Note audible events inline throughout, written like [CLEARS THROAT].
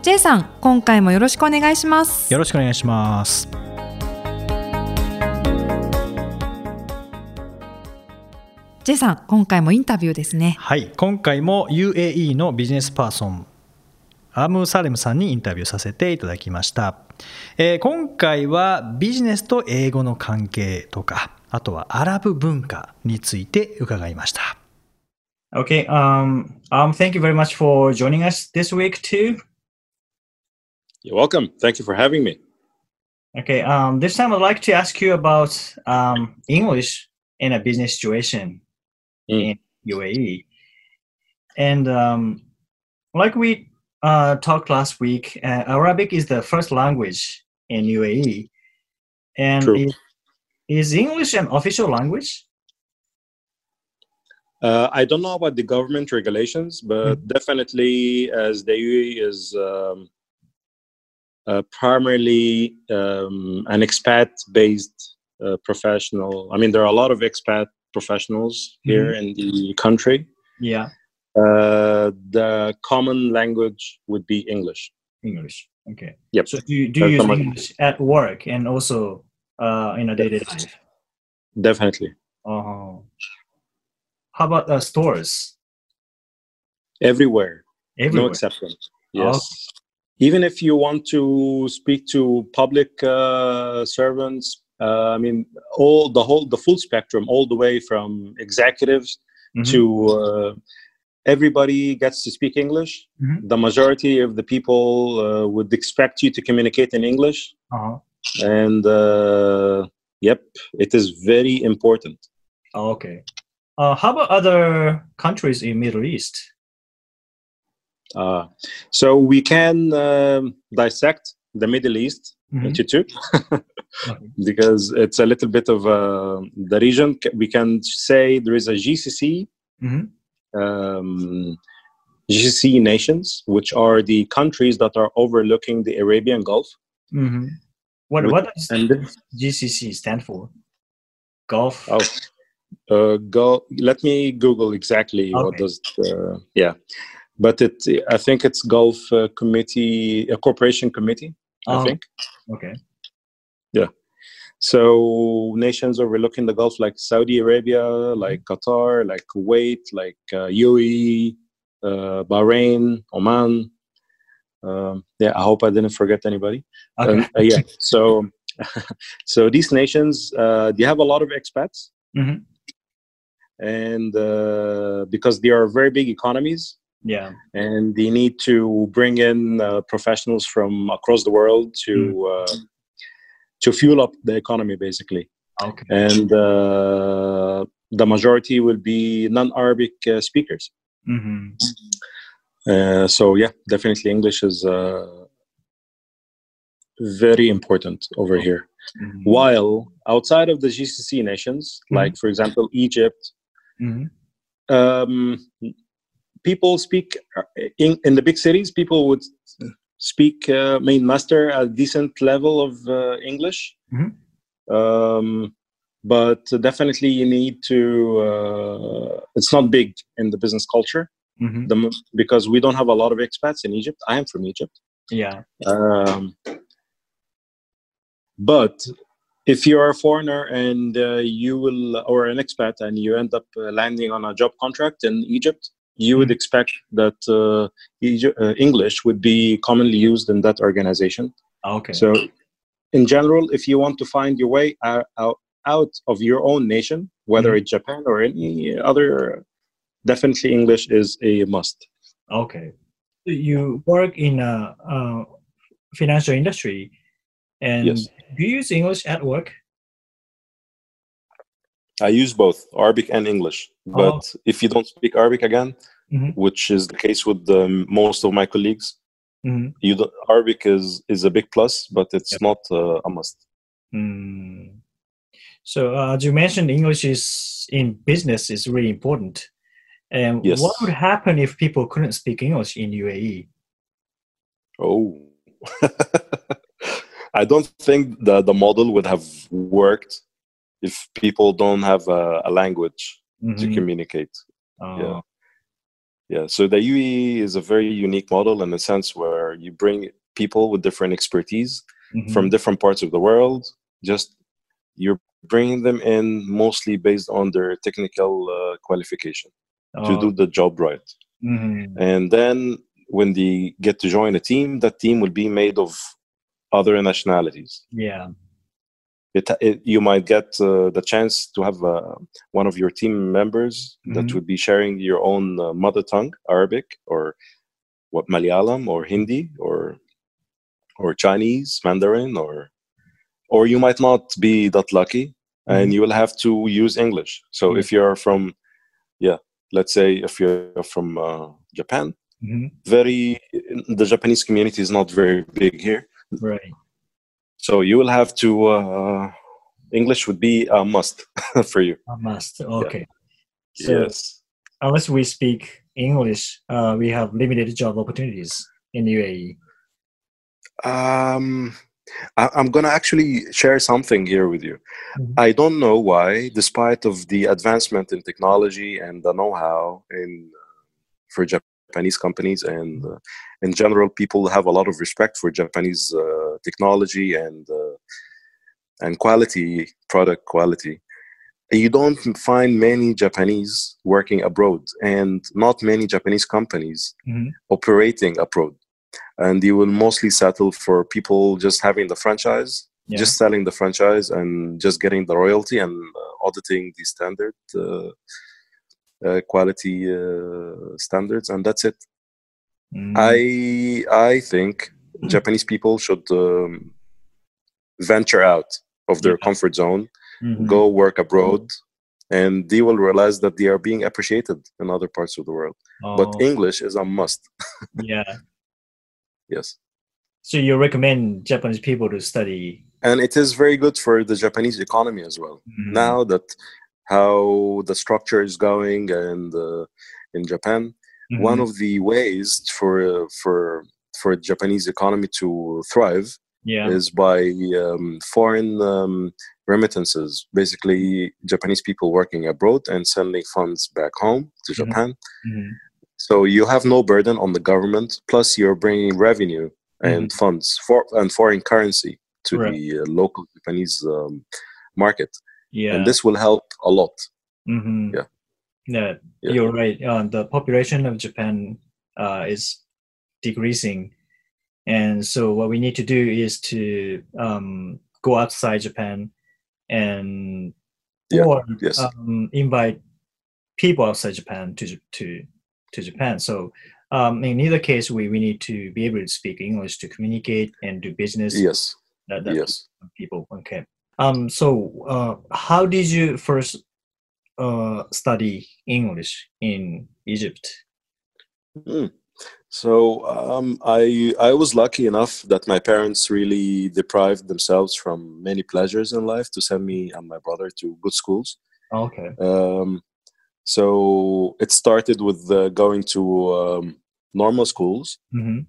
J さん、今回もよろしくお願いします。よろしくお願いします J さん、今回もインタビューですね。はい今回も UAE のビジネスパーソンアーム・サレムさんにインタビューさせていただきました、えー今回はビジネスと英語の関係とかあとはアラブ文化について伺いました Okay. Um, um, thank you very much for joining us this week too. You're welcome. Thank you for having me. Okay. Um, this time I'd like to ask you about um, English in a business situation Mm. in UAE, and um, like we uh, talked last week, uh, Arabic is the first language in UAE, and True. is, is English an official language? Uh, I don't know about the government regulations, but definitely, as the UAE is um, primarily um, an expat-based uh, professional. I mean, there are a lot of expat professionals here in the country. Yeah, Uh, the common language would be English. English. Okay. Yep. So do you, do you use common. English at work and also uh, in a daily life? Definitely. Oh. How about uh, stores? Everywhere. No Everywhere. exception. Oh. Yes. Even if you want to speak to public uh, servants, uh, I mean, all the whole, the full spectrum, all the way from executives Mhm. to uh, everybody gets to speak English. Mhm. The majority of the people uh, would expect you to communicate in English, Uh-huh. and uh, yep, it is very important. Okay. Uh, how about other countries in Middle East? Uh, so we can um, dissect the Middle East Mhm. into two. Because it's a little bit of uh, the region. We can say there is a GCC, Mhm. um, GCC nations, which are the countries that are overlooking the Arabian Gulf. Mhm. What what does And GCC stand for? Gulf. oh, uh, go. Let me Google exactly what does. Uh, yeah, but it. I think it's Gulf uh, Committee, a Corporation Committee. I Oh, think. Okay. Yeah. So nations overlooking the Gulf, like Saudi Arabia, like Qatar, like Kuwait, like uh, UAE, uh, Bahrain, Oman. Um, yeah, I hope I didn't forget anybody. Okay. Um, uh, yeah. So, [LAUGHS] so these nations, uh, they have a lot of expats, Mhm. and uh, because they are very big economies, Yeah. and they need to bring in uh, professionals from across the world to uh, to fuel up the economy, basically. Okay. And uh, the majority will be non-Arabic uh, speakers. Mhm. Uh, so yeah, definitely English is uh, very important over here. Mhm. While outside of the GCC nations, like for example Egypt, Mhm. um, people speak uh, in, in the big cities. People would speak, uh, main master a decent level of uh, English, Mhm. um, but definitely you need to. Uh, it's not big in the business culture Mhm. the, because we don't have a lot of expats in Egypt. I am from Egypt, Yeah. um, but if you're a foreigner and uh, you will or an expat and you end up uh, landing on a job contract in egypt you would Mhm. expect that uh, uh, english would be commonly used in that organization Okay. so in general if you want to find your way out, out, out of your own nation whether Mhm. it's japan or any other definitely english is a must Okay. You work in a, uh financial industry, and Yes. do you use English at work? I use both Arabic and English. But Oh. if you don't speak Arabic again, Mhm. which is the case with um, most of my colleagues, Mhm. You don't, Arabic is is a big plus, but it's Yep. not uh, a must. Mm. So uh, as you mentioned, English is in business is really important. And Yes. what would happen if people couldn't speak English in? UAE? Oh, [LAUGHS] I don't think the the model would have worked if people don't have a, a language to Mhm. communicate. Oh, yeah. Yeah, so the UE is a very unique model in the sense where you bring people with different expertise mhm. from different parts of the world. Just you're bringing them in mostly based on their technical uh, qualification to Oh, do the job right. mhm. And then when they get to join a team, that team will be made of other nationalities. yeah. It, it, you might get uh, the chance to have uh, one of your team members that Mhm. would be sharing your own uh, mother tongue, Arabic or what Malayalam or Hindi or or Chinese, Mandarin, or or you might not be that lucky, and Mhm. you will have to use English. So Yeah. if you're from, yeah, let's say if you're from uh, Japan, Mhm. very the Japanese community is not very big here. Right. So you will have to. Uh, English would be a must [LAUGHS] for you. A must. Okay. So yes. unless we speak English, uh, we have limited job opportunities in UAE. Um, I, I'm gonna actually share something here with you. Mhm. I don't know why, despite of the advancement in technology and the know-how in uh, for Japanese companies and uh, in general, people have a lot of respect for Japanese uh, technology and uh, and quality product quality. You don't find many Japanese working abroad, and not many Japanese companies Mhm. operating abroad. And you will mostly settle for people just having the franchise, Yeah. just selling the franchise, and just getting the royalty and uh, auditing the standard uh, quality uh, standards, and that's it. Mm. I I think Japanese people should um, venture out of their Yeah. comfort zone, Mhm. go work abroad, and they will realize that they are being appreciated in other parts of the world. But Oh, English is a must. [LAUGHS] yeah. Yes. So you recommend Japanese people to study and it is very good for the Japanese economy as well. Mhm. Now that how the structure is going and uh, in Japan, Mhm. one of the ways for uh, for for Japanese economy to thrive yeah. is by um, foreign um, remittances. Basically, Japanese people working abroad and sending funds back home to Mhm. Japan. Mhm. So you have no burden on the government. Plus, you're bringing revenue and funds for and foreign currency to Right. the uh, local Japanese um, market, Yeah. and this will help a lot. Mhm. Yeah. Yeah, Yeah. you're right. Uh, the population of Japan uh, is decreasing, and so what we need to do is to um, go outside Japan and Yeah, or yes. um, invite people outside Japan to to to Japan. So um, in either case, we, we need to be able to speak English to communicate and do business. Yes, That, that yes. people. Okay. Um. So, uh, how did you first uh, study English in Egypt? Mm. So um, I I was lucky enough that my parents really deprived themselves from many pleasures in life to send me and my brother to good schools. Okay. Um, so it started with uh, going to um, normal schools. Mm-hmm.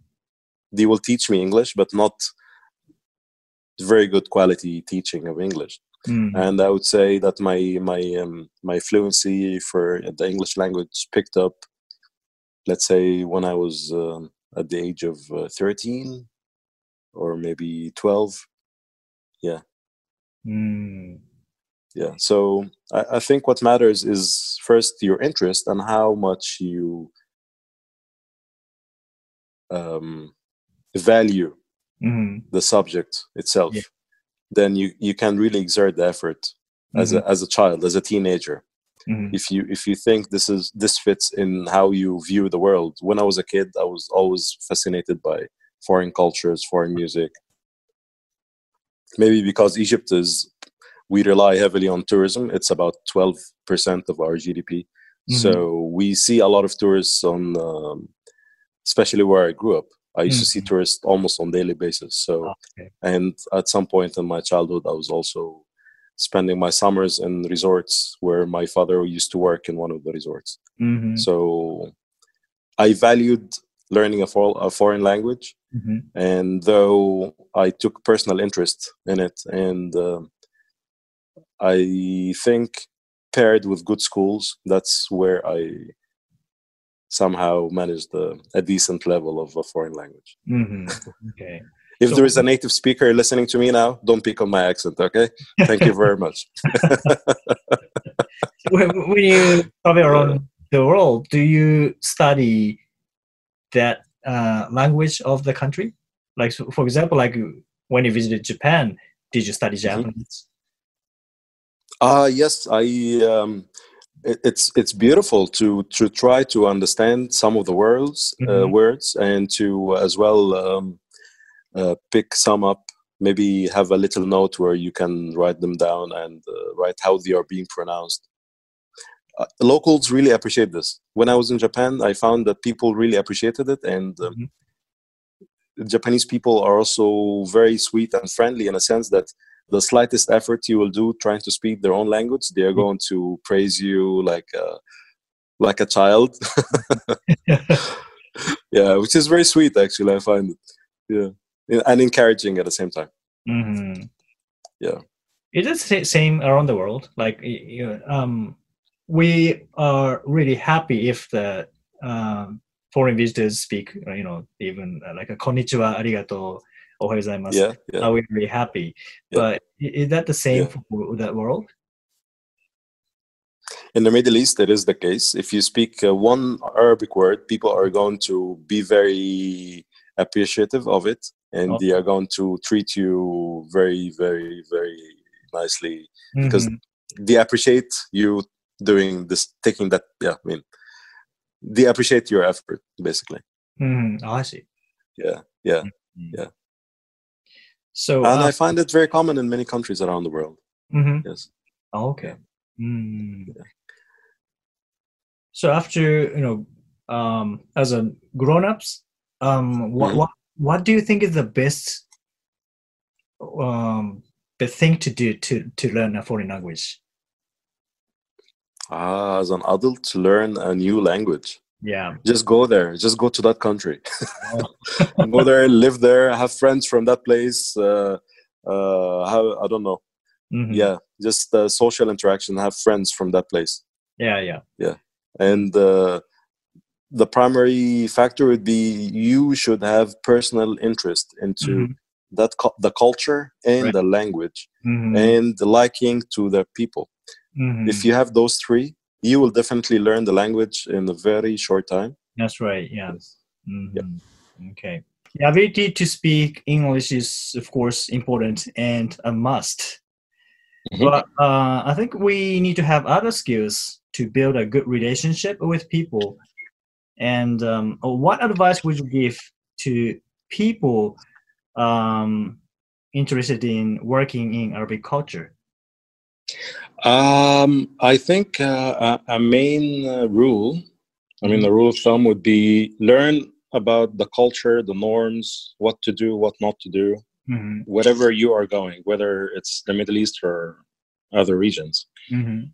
They will teach me English, but not very good quality teaching of English. Mm-hmm. And I would say that my my um, my fluency for the English language picked up. Let's say when I was um, at the age of uh, thirteen, or maybe twelve. Mm. Yeah. So I, I think what matters is first your interest and how much you um, value Mm-hmm. the subject itself. Yeah. Then you you can really exert the effort as a as a child, as a teenager. Mhm. if you if you think this is this fits in how you view the world when i was a kid i was always fascinated by foreign cultures foreign music maybe because egypt is we rely heavily on tourism it's about 12% of our gdp Mhm. so we see a lot of tourists on um, especially where i grew up I used to see tourists almost on daily basis. So, Okay. and at some point in my childhood, I was also spending my summers in resorts where my father used to work in one of the resorts. Mm-hmm. So, I valued learning a, for- a foreign language, Mm-hmm. and though I took personal interest in it, and um I think paired with good schools, that's where I somehow managed a, a decent level of a foreign language. Mm-hmm. [LAUGHS] Okay. If So- there is a native speaker listening to me now, don't pick on my accent, okay? Thank you very much. [LAUGHS] when, when you travel around the world, do you study that uh, language of the country? Like, so for example, like when you visited Japan, did you study Japanese? Uh yes, I um it's it's beautiful to to try to understand some of the words uh, Mhm. words and to as well um, uh, pick some up maybe have a little note where you can write them down and uh, write how they are being pronounced uh, locals really appreciate this when i was in japan i found that people really appreciated it and um, Mhm. japanese people are also very sweet and friendly in a sense that the slightest effort you will do trying to speak their own language they are going to praise you like a, like a child [LAUGHS] yeah which is very sweet actually i find it yeah and encouraging at the same time Mm-hmm. Yeah. It is the same around the world. Like, you um, we are really happy if the um, foreign visitors speak, you know, even like a konnichiwa, arigato, ohayo gozaimasu. yeah yeah Are we really happy? Yeah. But is that the same Yeah. for that world? in the middle east it is the case if you speak uh, one arabic word people are going to be very appreciative of it and Oh. they are going to treat you very very very nicely because Mhm. they appreciate you doing this taking that yeah i mean they appreciate your effort basically Mhm. Oh, I see. yeah yeah Mhm. Yeah. So, and uh, i find it very common in many countries around the world mhm. yes Oh, okay. Mm. So after you know, um, as a grown-ups, um, what Mhm. what what do you think is the best um the thing to do to to learn a foreign language? ah, as an adult to learn a new language Yeah. just go there just go to that country Oh. [LAUGHS] go there live there have friends from that place uh, uh, have, i don't know Mhm. yeah just uh, social interaction have friends from that place Yeah. Yeah. Yeah. And uh, the primary factor would be you should have personal interest into Mhm. that cu- the culture and Right. the language Mhm. and the liking to the people Mhm. if you have those three you will definitely learn the language in a very short time That's right. Yeah. Yep. Mhm. Okay. The ability to speak English is, of course, important and a must. Mhm. But uh, I think we need to have other skills to build a good relationship with people. And um, what advice would you give to people um, interested in working in Arabic culture? Um, I think uh, a, a main uh, rule, I mean, the rule of thumb would be learn about the culture, the norms, what to do, what not to do, Mm-hmm. wherever you are going, whether it's the Middle East or other regions. Mm-hmm.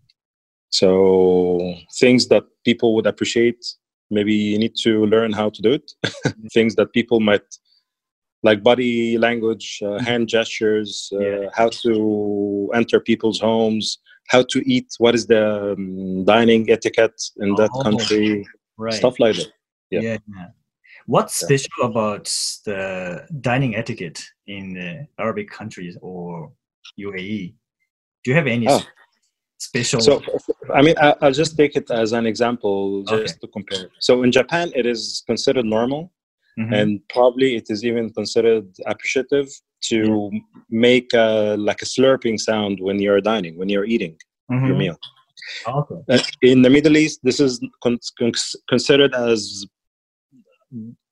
So, things that people would appreciate, maybe you need to learn how to do it. [LAUGHS] things that people might like body language, uh, hand gestures, uh, Yeah. how to enter people's homes, how to eat, what is the um, dining etiquette in that Oh, country, Right. stuff like that. Yeah. Yeah. yeah. What's special about the dining etiquette in the Arabic countries or UAE? Do you have any Ah. special? So, I mean, I, I'll just take it as an example just Okay. to compare. So, in Japan, it is considered normal, Mhm. and probably it is even considered appreciative to make a, like a slurping sound when you're dining, when you're eating your Mhm. meal. Okay. Uh, in the Middle East, this is con- con- considered as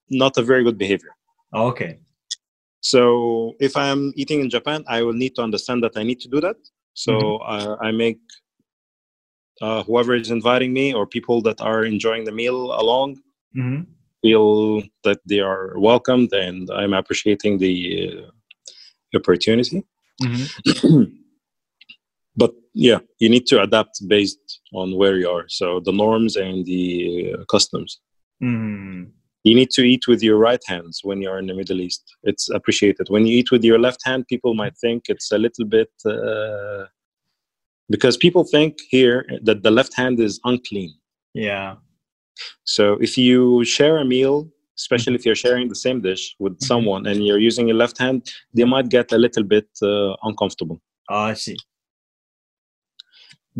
not a very good behavior. Okay. So if I am eating in Japan, I will need to understand that I need to do that. So uh, I make uh, whoever is inviting me or people that are enjoying the meal along hmm feel that they are welcomed and I'm appreciating the uh, opportunity. Mhm. [CLEARS THROAT] but yeah, you need to adapt based on where you are. So the norms and the uh, customs. Mhm. You need to eat with your right hands when you're in the Middle East. It's appreciated. When you eat with your left hand, people might think it's a little bit uh, because people think here that the left hand is unclean. Yeah. So if you share a meal, especially if you're sharing the same dish with Mhm. someone and you're using your left hand, they might get a little bit uh, uncomfortable. Oh, I see.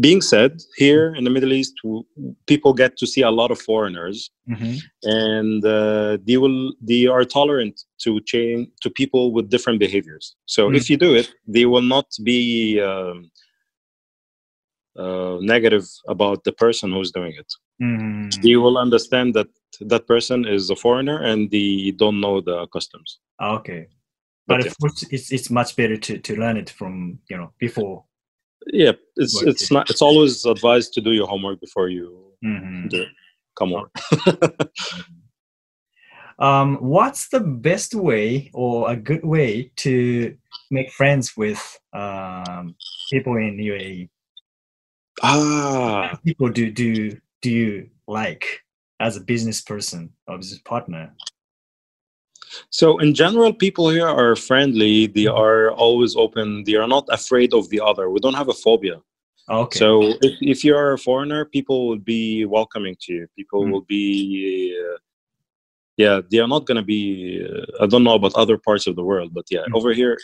Being said, here in the Middle East, people get to see a lot of foreigners, Mhm. and uh, they will they are tolerant to change to people with different behaviors. So Mm. if you do it, they will not be um, uh, negative about the person who's doing it. They will understand that that person is a foreigner and they don't know the customs. Okay. But But yeah. of course, it's it's much better to, to learn it from you know before. Yeah, it's it's not. It's always advised to do your homework before you Mhm. do it. Come on. [LAUGHS] Um, what's the best way or a good way to make friends with um, people in UAE? Ah, People do do do you like as a business person or business partner? so in general, people here are friendly. They are always open. They are not afraid of the other. We don't have a phobia. Okay. So if, if you're a foreigner, people will be welcoming to you. People Mm. will be, uh, yeah, they are not going to be. Uh, I don't know about other parts of the world, but yeah, Mm. over here,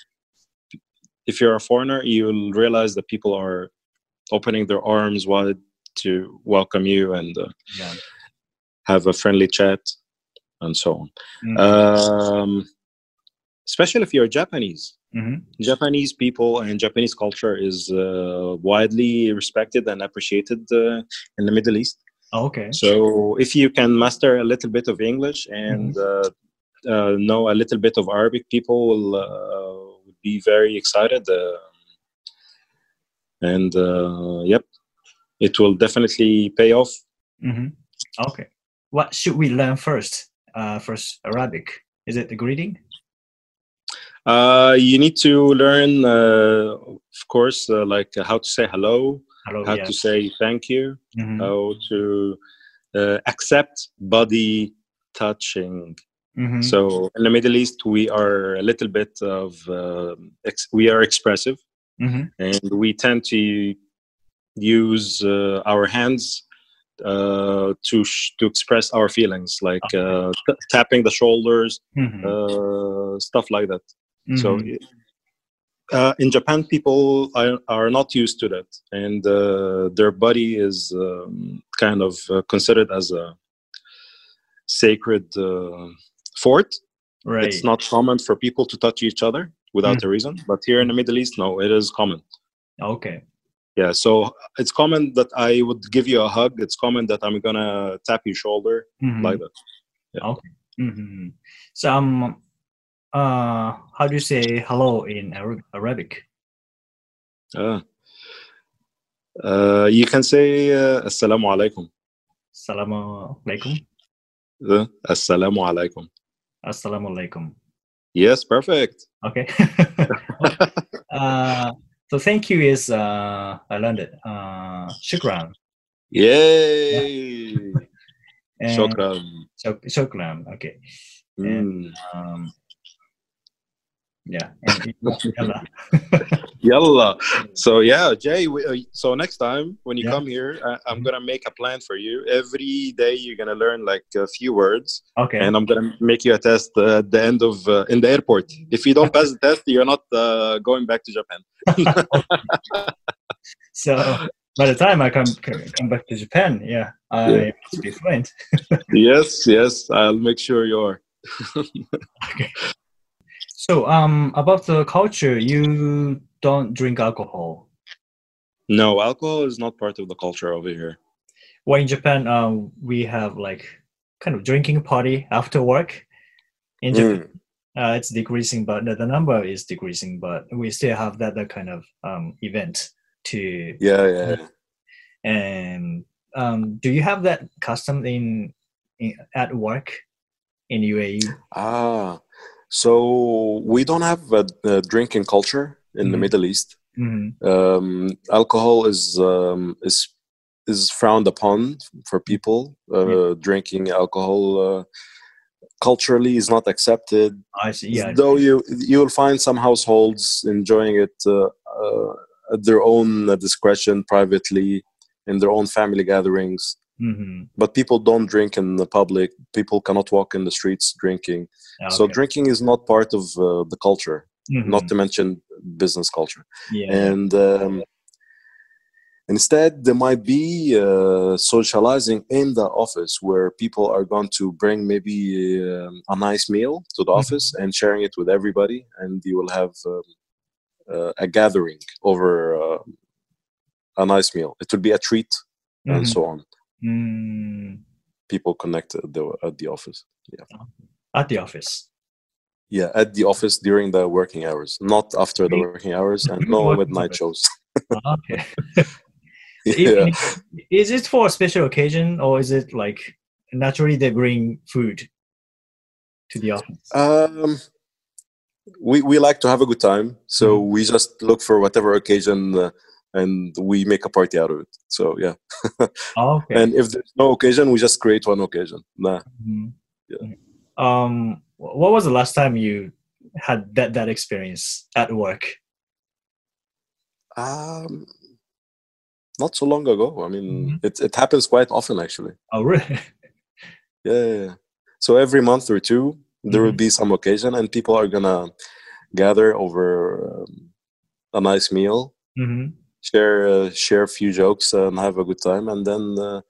if you're a foreigner, you'll realize that people are opening their arms wide to welcome you and uh, yeah. have a friendly chat and so on. Mhm. Um, especially if you're Japanese. Mhm. Japanese people and Japanese culture is uh, widely respected and appreciated uh, in the Middle East. Okay. So if you can master a little bit of English and uh, uh, know a little bit of Arabic, people will uh, be very excited. And uh, yep, it will definitely pay off. Mhm. Okay. What should we learn first? Uh, first Arabic. Is it the greeting? Uh, you need to learn, uh, of course, uh, like how to say hello, Hello. how yeah. to say thank you, Mhm. how to uh, accept body touching. Mhm. So in the Middle East, we are a little bit of uh, ex- we are expressive, Mhm. and we tend to use uh, our hands uh, to sh- to express our feelings, like uh, t- tapping the shoulders, Mhm. uh, stuff like that. So Mhm. uh, in Japan, people are, are not used to that, and uh, their body is um, kind of uh, considered as a sacred uh, fort. right. It's not common for people to touch each other without a reason, but here in the Middle East, no, it is common. Okay. Yeah, so it's common that I would give you a hug. It's common that I'm gonna tap your shoulder Mhm. like that. Yeah. Okay. hmm So um, uh, how do you say hello in Arabic? Ah. Uh, you can say uh, Assalamu alaikum. Assalamu alaikum. Uh, Assalamu alaikum. Assalamu alaikum. Yes, perfect. Okay. [LAUGHS] uh, so thank you is uh, I learned it. Uh, shukran. Yay! [LAUGHS] And Shukran. shuk- shukran. Okay. Mm. Um, yeah. [LAUGHS] Yalla. So yeah, Jay. We, uh, so next time when you Yeah. come here, I, I'm Mhm. gonna make a plan for you. Every day you're gonna learn like a few words, okay. and I'm gonna make you a test uh, at the end of uh, in the airport. If you don't pass the test, you're not uh, going back to Japan. [LAUGHS] so by the time I come come back to Japan, yeah, I Yeah. must be fluent. [LAUGHS] yes, yes. I'll make sure you are. So um, about the culture, you don't drink alcohol. No, alcohol is not part of the culture over here. Well, in Japan, um, we have like kind of drinking party after work. In Japan, uh, it's decreasing, but the, the number is decreasing. But we still have that, that kind of um, event to. Yeah, yeah. And um, do you have that custom in, in at work? in UAE? Ah, so we don't have a, a drinking culture in the Mhm. Middle East. Mm-hmm. Um, alcohol is um, is is frowned upon for people. Uh, Drinking alcohol uh, culturally is not accepted. I see. Yeah. Though you you will find some households enjoying it uh, uh, at their own discretion, privately, in their own family gatherings. Mm-hmm. But people don't drink in the public. People cannot walk in the streets drinking. So drinking is not part of uh, the culture. Not to mention business culture. Mm-hmm. yeah. And um, instead, there might be uh, socializing in the office where people are going to bring maybe um, a nice meal to the Mhm. office and sharing it with everybody, and you will have um, uh, a gathering over uh, a nice meal. It will be a treat, and Mhm. so on. Mm, People connect at the, at the office. at the office. Yeah, at the office during the working hours, not after the working hours, and [LAUGHS] no midnight hours. shows. okay. [LAUGHS] [LAUGHS] yeah. Is it for a special occasion or is it like naturally they bring food to the office? Um, we we like to have a good time, so Mm-hmm. we just look for whatever occasion, uh, and we make a party out of it. So yeah, Oh, [LAUGHS] okay. and if there's no occasion, we just create one occasion. Nah, Mhm. Yeah. Um, what was the last time you had that that experience at work? um, not so long ago. I mean, Mhm. it it happens quite often actually. Oh, really? [LAUGHS] Yeah, yeah. So every month or two, there will Mhm. be some occasion, and people are gonna gather over um, a nice meal, hmm share uh, share a few jokes, and have a good time, and then uh,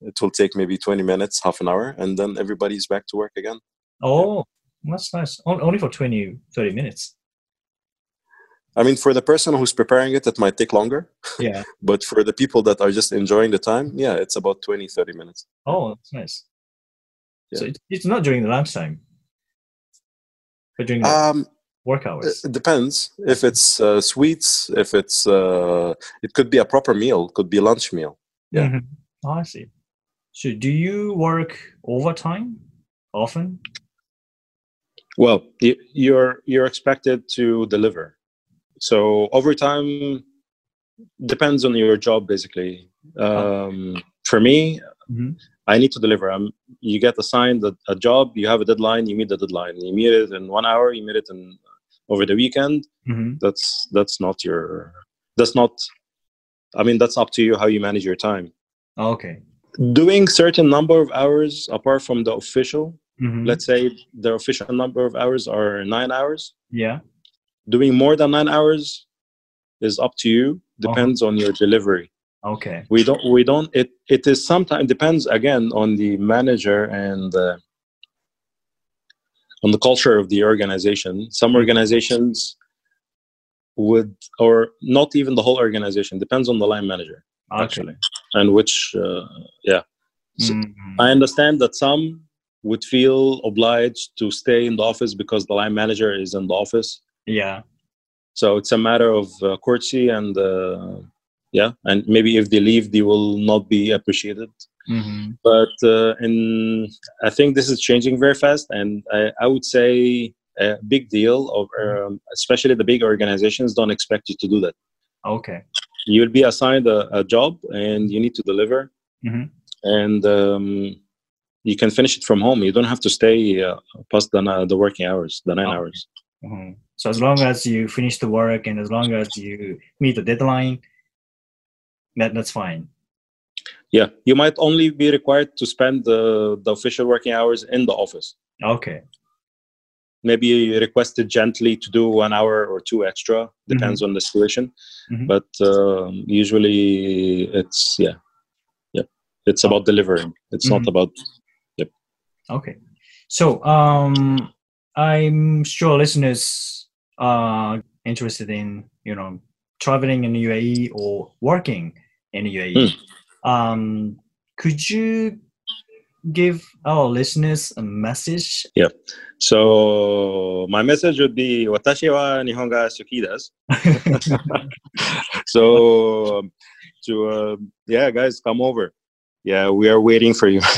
it will take maybe twenty minutes, half an hour, and then everybody's back to work again. Oh, that's nice. On- Only for 20, 30 minutes. I mean, for the person who's preparing it, it might take longer, Yeah. [LAUGHS] but for the people that are just enjoying the time, yeah, it's about 20, 30 minutes. Oh, that's nice. So Yeah. it, it's not during the lunchtime, but during the Um, work hours. it depends if it's uh, sweets, if it's uh, it could be a proper meal, could be lunch meal. yeah. Mhm. Oh, I see. So do you work overtime often? Well, you're you're expected to deliver. So overtime depends on your job, basically. Um, for me, Mhm. I need to deliver. Um, you get assigned a, a job, you have a deadline, you meet the deadline. You meet it in one hour, you meet it in over the weekend. Mm-hmm. That's that's not your. That's not. I mean, that's up to you how you manage your time. Okay. Doing certain number of hours apart from the official. Mhm. Let's say the official number of hours are nine hours. Yeah. doing more than nine hours is up to you depends on your delivery Okay. we don't we don't it it is sometimes depends again on the manager and uh, on the culture of the organization some organizations would or not even the whole organization depends on the line manager Okay. actually and which uh, yeah So- Mhm. I understand that some would feel obliged to stay in the office because the line manager is in the office Yeah. so it's a matter of uh, courtesy and uh, yeah and maybe if they leave they will not be appreciated Mhm. but uh, in i think this is changing very fast and i, I would say a big deal of um, especially the big organizations don't expect you to do that Okay. you'll be assigned a, a job and you need to deliver Mhm. and um, you can finish it from home you don't have to stay uh, past the, ni- the working hours the nine Okay. hours Mhm. So as long as you finish the work and as long as you meet the deadline, that that's fine. Yeah you might only be required to spend the, the official working hours in the office Okay. maybe you requested gently to do one hour or two extra depends on the situation Mhm. but um, usually it's yeah yeah it's about delivering it's not Mhm. about Okay. So um I'm sure listeners are interested in, you know, traveling in UAE or working in UAE. Hmm. Um could you give our listeners a message? Yeah. So my message would be watashi wa nihon ga suki desu [LAUGHS] so um, to uh, yeah guys come over yeah we are waiting for you [LAUGHS]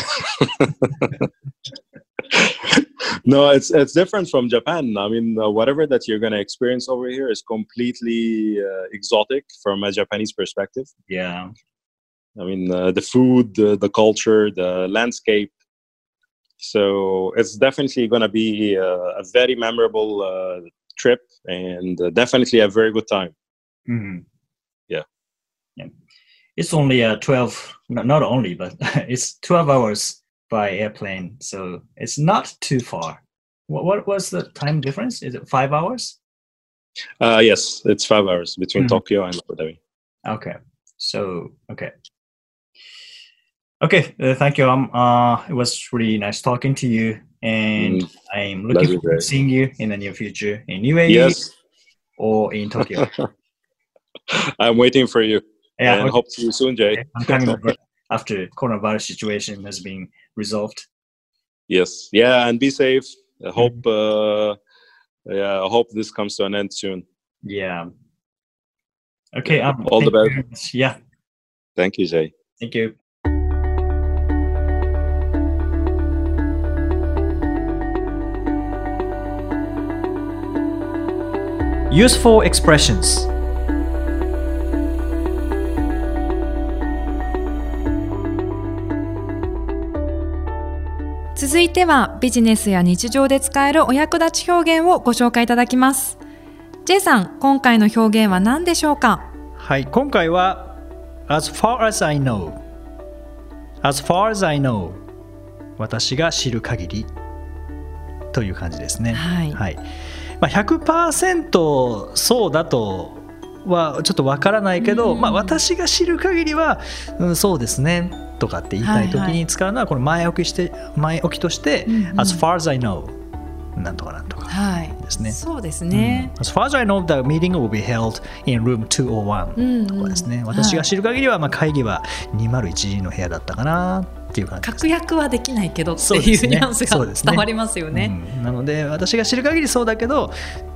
No, it's it's different from Japan. I mean, uh, whatever that you're gonna experience over here is completely uh, exotic from a Japanese perspective. Yeah. I mean, uh, the food, the, the culture, the landscape. So it's definitely going to be uh, a very memorable uh, trip and uh, definitely a very good time. Mhm. Yeah. Yeah. It's only uh, 12, not only, but [LAUGHS] it's 12 hours by airplane. So it's not too far. What, what was the time difference? Is it five hours? Uh, yes, it's five hours between Mhm. Tokyo and Abu Dhabi. Okay. So, okay. Okay. Uh, thank you. Um, uh, it was really nice talking to you. And Mm, I'm looking forward to seeing you in the near future in UAE Yes, or in Tokyo. [LAUGHS] I'm waiting for you yeah. and hope to see you soon, Jay. okay. I'm coming [LAUGHS] over after coronavirus situation has been resolved. Yes, yeah, and be safe. I hope, Mm-hmm. uh, yeah, I hope this comes to an end soon. Yeah. Okay. Um, All the best. Yeah. Thank you, Jay. Thank you. Useful expressions. 続いてはビジネスや日常で使えるお役立ち表現をご紹介いただきます。J さん今回の表現は何でしょうか？はい今回は As far as I know. As far as I know. 私が知る限りという感じですね。はい。はいまあ、100%そうだとはちょっとわからないけど、うん。まあ、私が知る限りは、うん、そうですねとかって言いたい時はいはいに使うのはこの前置きして前置きとして、うんうん。As far as I know なんとかなんとかはい。ですね。そうですね、うん。As far as I know, the meeting will be held in room 201うんうん。とかですね。私が知る限りは、まあ、会議は201の部屋だったかなっていう感じ確約はできないけどっていうニュアンスが伝わりますよね。うん。なので私が知る限りそうだけど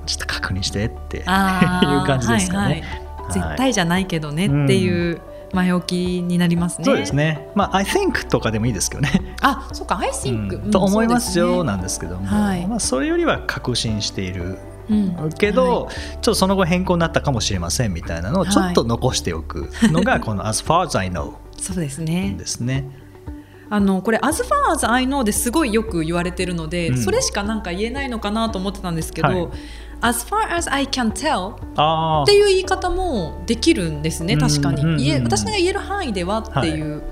ちょっと確認してっていう感じですかね。はいはい。絶対じゃないけどねっていう前置きになりますね。そうですね。まあ、I think とかでもいいですけどね。あ、そうか、I think、うん。うんと思いますよなんですけども、はい。まあ、それよりは確信しているうん。けど、はい。ちょっとその後変更になったかもしれませんみたいなのをちょっと残しておくのが [LAUGHS] この As far as I know そうですね。ですね。あのこれ as far as I know ですごいよく言われてるので、うん。それしかなんか言えないのかなと思ってたんですけど、はい。as far as I can tell あっていう言い方もできるんですね確かに、うんうん。うん私が言える範囲ではっていう、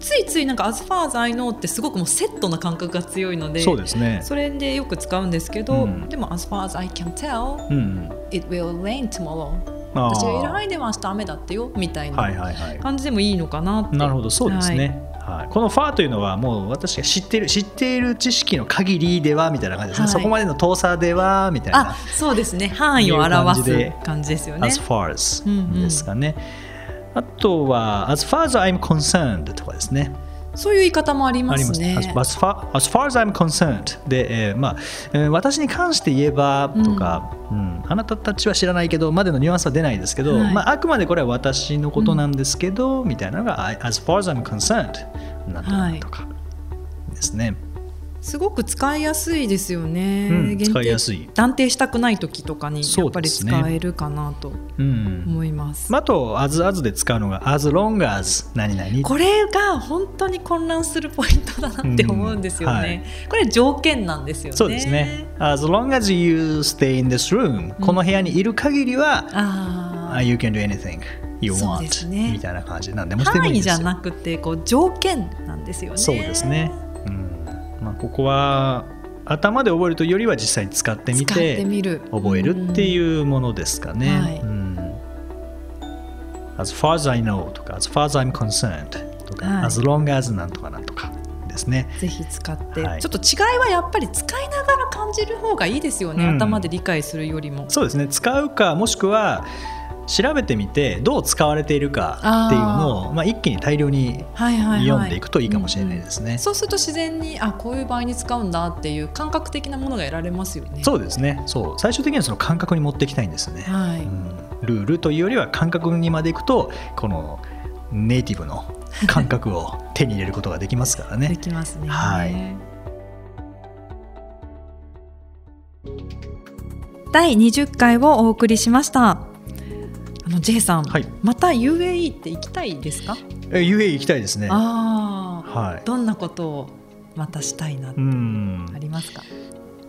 ついついなんか as far as I know ってすごくもうセットな感覚が強いのでそうですね。それでよく使うんですけど、うん。でも as far as I can tell うん、it will rain tomorrow 私が言える範囲では明日雨だってよみたいはいなはいはい。感じでもいいのかなって。なるほどそうですね。はいこのファーというのはもう私が知っている知っている知識の限りではみたいな感じですね。はいそこまでの遠さではみたいなあ。そうですね範囲を表すいう感感じですよね as far as うんうんですかね。あとは as far as I'm concerned とかですね。そういう言い方もありますね。as, far, as far as I'm concerned で、えーまあえー私に関して言えばとか、うん。あなたたちは知らないけどまでのニュアンスは出ないですけど、はい。まあ、あくまでこれは私のことなんですけど、みたいなのが as far as I'm concerned なんとかなんとかですね。すごく使いやすいですよね、うん使いやすい。断定したくない時とかにそやっぱり使えるかなとうん。思います、まあ、あと as as で使うのが as long as 何々。これが本当に混乱するポイントだなって思うんですよね、うんはい。これ条件なんですよね。そうですね。as long as you stay in this room、この部屋にいる限りは、あ uh, you can do anything you want ですね。みたいな感じで何でもあしてもいいですよ。範囲じゃなくてこう条件なんですよね。そうですね、うんまあ、ここは頭で覚えるというよりは実際に使ってみて覚えるってういうものですかね。はい。うん、as far as I know とか as far as I'm concerned とか、はい。as long as なんとかなんとかですね。んぜひ使って、はい。ちょっと違いはやっぱり使いながら感じる方がいいですよね、うん。頭で理解するよりも。そうですね。使うかもしくは調べてみてどう使われているかっていうのをまあ、一気に大量に読んでいくといいかもしれないですね。そうすると自然にあこういう場合に使うんだっていう感覚的なものが得られますよね。そうですねそう最終的にはその感覚に持っていきたいんですね。はい、うんルールというよりは感覚にまでいくとこのネイティブの感覚を手に入れることができますからでね。きますね。はい第20回をお送りしましたあの J さん、はい。また UAE って行きたいですか？え UAE 行きたいですね。ああはい。どんなことをまたしたいなってうん。ありますか、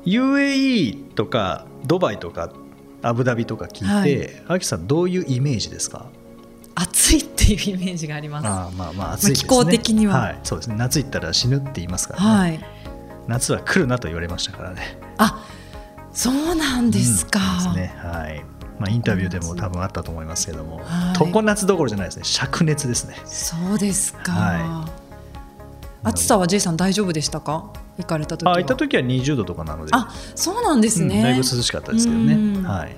UAE とかドバイとかアブダビとか聞いて、アキさんどういうイメージですか？暑いっていうイメージがあります。あーまあまあ暑いですね、気候的には。はい、そうですね。夏行ったら死ぬって言いますからね、はい。夏は来るなと言われましたからね。あそうなんですか、うんですね。はいまあ、インタビューでも多分あったと思いますけども、はい。常夏どころじゃないですね。灼熱ですね。そうですか、は暑さは J さん大丈夫でしたか？行かれた時は。あ行った時は20度とかなので。あそうなんですね、うんだいぶ涼しかったですけどね。うん、はい、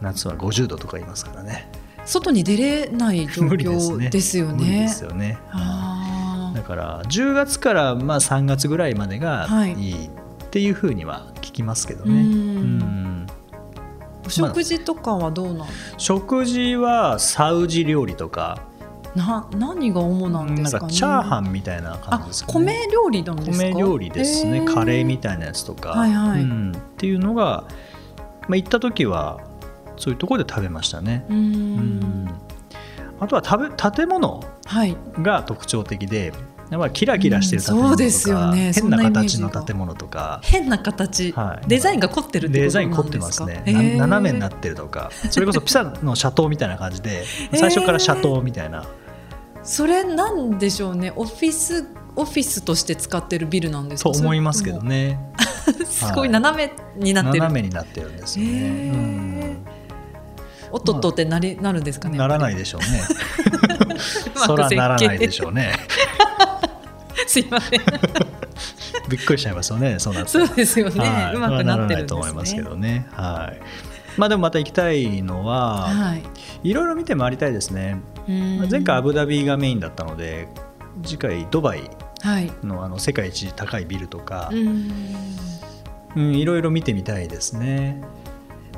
夏は50度とか言いますからね。外に出れない状況 [LAUGHS] ですよ無理ねですよね。あだから10月からまあ3月ぐらいまでがはい。いいっていうふうには聞きますけどね、うん。うん食事とかはどうなん、食事はサウジ料理とか。な何が主なんなんですかね？かチャーハンみたいな感じあですかね。米料理なんですか？米料理ですね、へー。カレーみたいなやつとか、はいはい。うん。っていうのが、まあ、行った時はそういうところで食べましたね、うーん。あとは食べ建物はい。が特徴的でやっぱりキラキラしてる建物とか、うんそうですよね。そ変な形がの建物とか。変な形、はい。デザインが凝ってるってデザイン凝ってますすね斜めになってるとか。それこそピサの斜塔みたいな感じで最初から斜塔みたいな、それなんでしょうね。オフィスオフィスとして使ってるビルなんですとか思いますけどね。すごい斜めになってる、斜めになってるんですよね、おっとっとってなりなるんですかねならないいでしょうね。[LAUGHS] そらならないでしょうね [LAUGHS] すいません。びっくりしちゃいますよねそうなってそうですよね、はい。うまくなってるんですね。らないと思いますけどね。はい。まあでもまた行きたいのは、はい。いろいろ見て回りたいですね、前回アブダビがメインだったので次回ドバイはい。のあの世界一高いビルとかう、ん。うん、いろいろ見てみたいですね。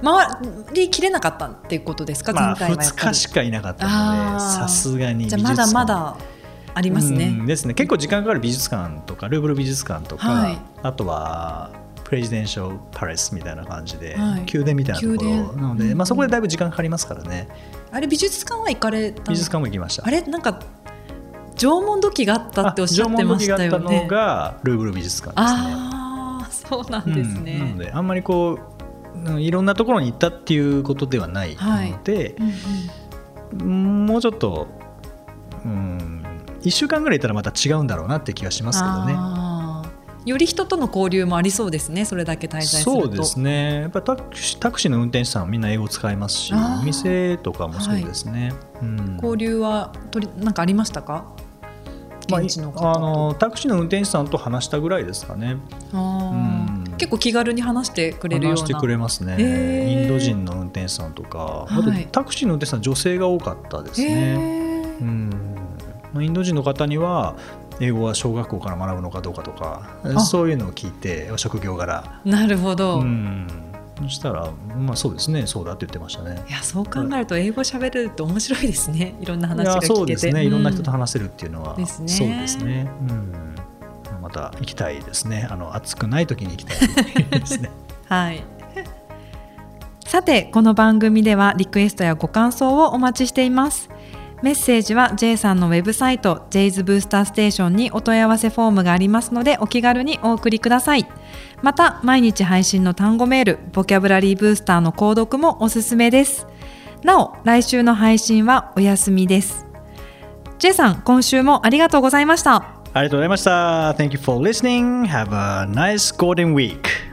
回りきれなかったっていうことですか、まあ前回はやっ2ぱり。日しかいなかったのでさすがにじゃあまだまだありますね、うんですね。結構時間かかる美術館とかルーブル美術館とか、はい。あとはプレジデンシャルパレスみたいな感じで、はい。宮殿みたいなとこ宮ろなので、まあ、そこでだいぶ時間かかりますからね。あれ美術館は行かれた美術館も行きました。あれなんか縄文土器があったっておっしゃってましたよあ縄文土器があったねのがルーブル美術館ですね。ああそうなんですうん。なねの、であんまりこううんいろんなところに行ったっていうことではないので、うんうん。もうちょっと、うん、1週間ぐらいいたらまた違うんだろうなって気がしますけどね。より人との交流もありそうですねそれだけ滞在すると。そうですね。やっぱりタクシータクシーの運転手さんはみんな英語使いますしあー。店とかもそうですね、うん。交流はとりなんかありましたか？まあ現地の方と、あのタクシーの運転手さんと話したぐらいですかね。あー。うん。結構気軽に話してくれるような。話してくれますね、インド人の運転手さんとか、あとはいタクシーの運転手さん女性が多かったですへね、ー。うんまあインド人の方には英語は小学校から学ぶのかどうかとかあ。そういうのを聞いて職業柄。なるほど、うん。そしたらまあそうですね。そうだって言ってましたね。いやそう考えると英語喋れると面白いですね。い。ろんない話が聞けて。やそうですね。いろんな人とうん話せるっていうのは、そうですね、うん、また行きたいですね。あの暑くない時に行きたいですね。[LAUGHS] はい。さてこの番組ではリクエストやご感想をお待ちしていますメッセージは J さんのウェブサイト J's ブースターステーションにお問い合わせフォームがありますのでお気軽にお送りください。また毎日配信の単語メールボキャブラリーブースターの購読もおすすめです。なお来週の配信はお休みです。J さん今週もありがとうございました。ありがとうございました。Thank you for listening. Have a nice golden week.